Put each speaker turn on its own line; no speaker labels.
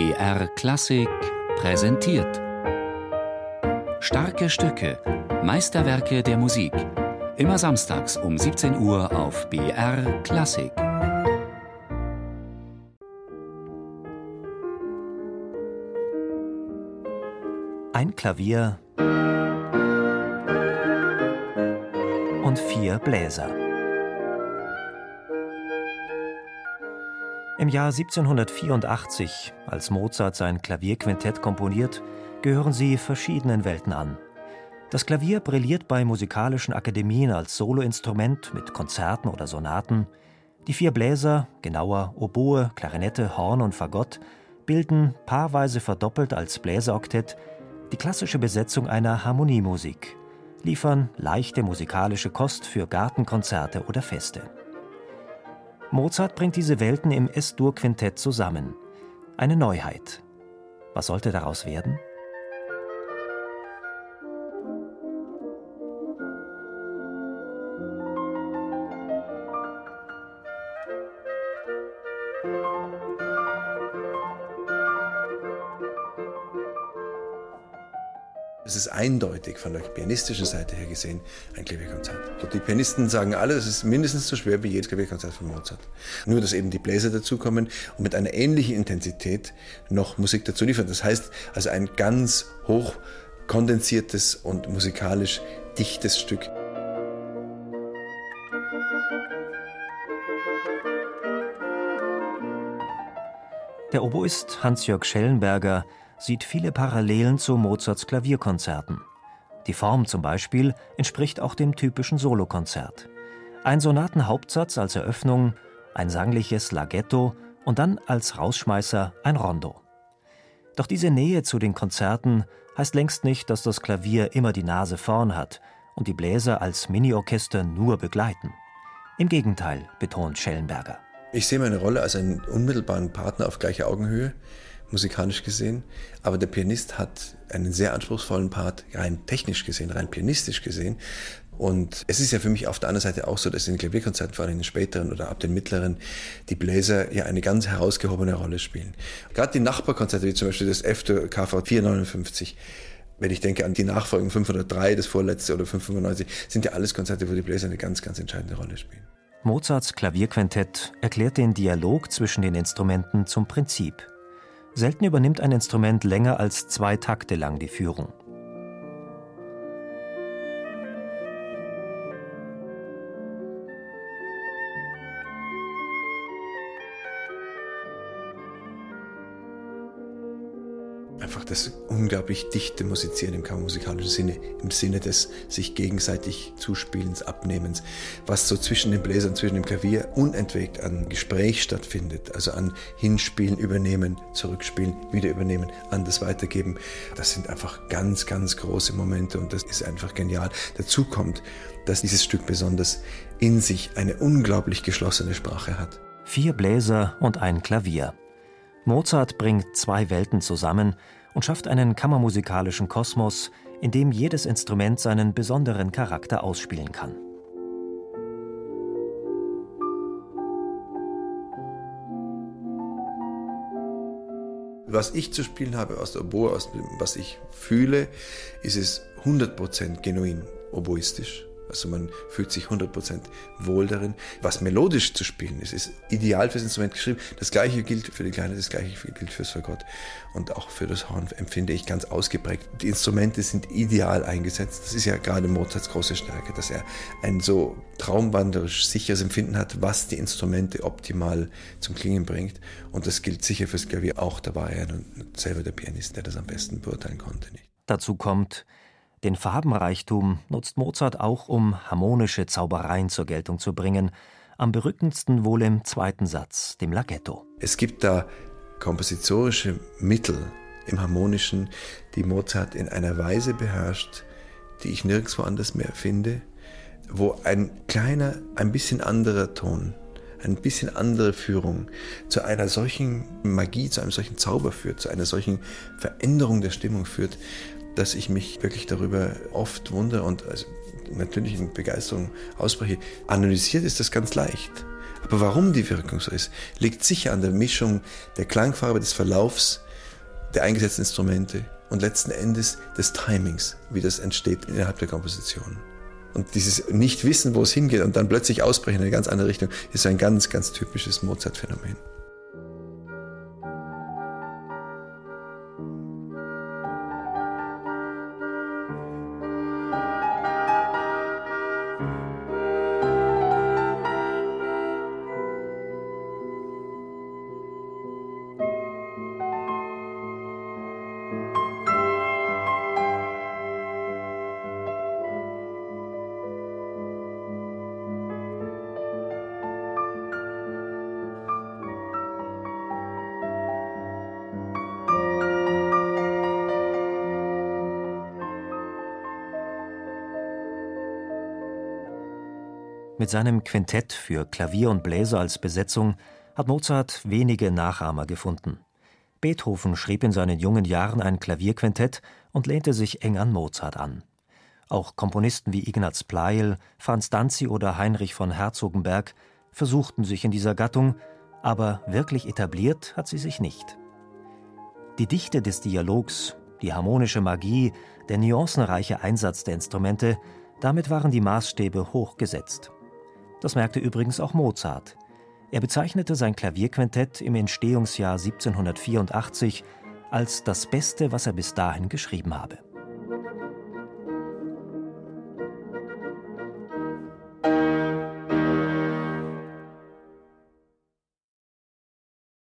BR Klassik präsentiert. Starke Stücke, Meisterwerke der Musik. Immer samstags um 17 Uhr auf BR Klassik.
Ein Klavier und vier Bläser. Im Jahr 1784, als Mozart sein Klavierquintett komponiert, gehören sie verschiedenen Welten an. Das Klavier brilliert bei musikalischen Akademien als Soloinstrument mit Konzerten oder Sonaten. Die vier Bläser, genauer Oboe, Klarinette, Horn und Fagott, bilden, paarweise verdoppelt als Bläseroktett, die klassische Besetzung einer Harmoniemusik, liefern leichte musikalische Kost für Gartenkonzerte oder Feste. Mozart bringt diese Welten im S-Dur-Quintett zusammen. Eine Neuheit. Was sollte daraus werden?
Es ist eindeutig von der pianistischen Seite her gesehen ein Klavierkonzert. Die Pianisten sagen alle, es ist mindestens so schwer wie jedes Klavierkonzert von Mozart. Nur, dass eben die Bläser dazukommen und mit einer ähnlichen Intensität noch Musik dazu liefern. Das heißt also ein ganz hoch kondensiertes und musikalisch dichtes Stück.
Der Oboist Hans-Jörg Schellenberger sieht viele Parallelen zu Mozarts Klavierkonzerten. Die Form zum Beispiel entspricht auch dem typischen Solokonzert. Ein Sonatenhauptsatz als Eröffnung, ein sangliches Laghetto und dann als Rausschmeißer ein Rondo. Doch diese Nähe zu den Konzerten heißt längst nicht, dass das Klavier immer die Nase vorn hat und die Bläser als Miniorchester nur begleiten. Im Gegenteil, betont Schellenberger.
Ich sehe meine Rolle als einen unmittelbaren Partner auf gleicher Augenhöhe, musikalisch gesehen. Aber der Pianist hat einen sehr anspruchsvollen Part, rein technisch gesehen, rein pianistisch gesehen. Und es ist ja für mich auf der anderen Seite auch so, dass in den Klavierkonzerten, vor allem in den späteren oder ab den mittleren, die Bläser ja eine ganz herausgehobene Rolle spielen. Gerade die Nachbarkonzerte, wie zum Beispiel das F KV 459, wenn ich denke an die Nachfolgen 503, das vorletzte oder 595, sind ja alles Konzerte, wo die Bläser eine ganz, ganz entscheidende Rolle spielen.
Mozarts Klavierquintett erklärt den Dialog zwischen den Instrumenten zum Prinzip. Selten übernimmt ein Instrument länger als zwei Takte lang die Führung.
Einfach das unglaublich dichte Musizieren im kammermusikalischen Sinne, im Sinne des sich gegenseitig Zuspielens, Abnehmens, was so zwischen den Bläsern, zwischen dem Klavier unentwegt an Gespräch stattfindet, also an Hinspielen, Übernehmen, Zurückspielen, wieder übernehmen, anders weitergeben. Das sind einfach ganz, ganz große Momente und das ist einfach genial. Dazu kommt, dass dieses Stück besonders in sich eine unglaublich geschlossene Sprache hat.
Vier Bläser und ein Klavier. Mozart bringt zwei Welten zusammen und schafft einen kammermusikalischen Kosmos, in dem jedes Instrument seinen besonderen Charakter ausspielen kann.
Was ich zu spielen habe aus der Oboe, aus dem, was ich fühle, ist es 100% genuin oboistisch. Also man fühlt sich 100% wohl darin. Was melodisch zu spielen ist, ist ideal fürs Instrument geschrieben. Das gleiche gilt für die Kleine, das gleiche gilt fürs Fagott. Und auch für das Horn empfinde ich ganz ausgeprägt. Die Instrumente sind ideal eingesetzt. Das ist ja gerade Mozarts große Stärke, dass er ein so traumwanderisch sicheres Empfinden hat, was die Instrumente optimal zum Klingen bringt. Und das gilt sicher fürs Klavier auch. Da war er selber der Pianist, der das am besten beurteilen konnte. Nicht?
Dazu kommt, den Farbenreichtum nutzt Mozart auch, um harmonische Zaubereien zur Geltung zu bringen, am berückendsten wohl im zweiten Satz, dem Laghetto.
Es gibt da kompositorische Mittel im Harmonischen, die Mozart in einer Weise beherrscht, die ich nirgendwo anders mehr finde, wo ein kleiner, ein bisschen anderer Ton, ein bisschen andere Führung zu einer solchen Magie, zu einem solchen Zauber führt, zu einer solchen Veränderung der Stimmung führt, dass ich mich wirklich darüber oft wundere und also natürlich in Begeisterung ausspreche. Analysiert ist das ganz leicht. Aber warum die Wirkung so ist, liegt sicher an der Mischung der Klangfarbe des Verlaufs der eingesetzten Instrumente und letzten Endes des Timings, wie das entsteht innerhalb der Komposition. Und dieses Nicht-Wissen, wo es hingeht und dann plötzlich ausbrechen in eine ganz andere Richtung, ist ein ganz, ganz typisches Mozart-Phänomen.
Mit seinem Quintett für Klavier und Bläser als Besetzung hat Mozart wenige Nachahmer gefunden. Beethoven schrieb in seinen jungen Jahren ein Klavierquintett und lehnte sich eng an Mozart an. Auch Komponisten wie Ignaz Pleil, Franz Danzi oder Heinrich von Herzogenberg versuchten sich in dieser Gattung, aber wirklich etabliert hat sie sich nicht. Die Dichte des Dialogs, die harmonische Magie, der nuancenreiche Einsatz der Instrumente, damit waren die Maßstäbe hoch gesetzt. Das merkte übrigens auch Mozart. Er bezeichnete sein Klavierquintett im Entstehungsjahr 1784 als das Beste, was er bis dahin geschrieben habe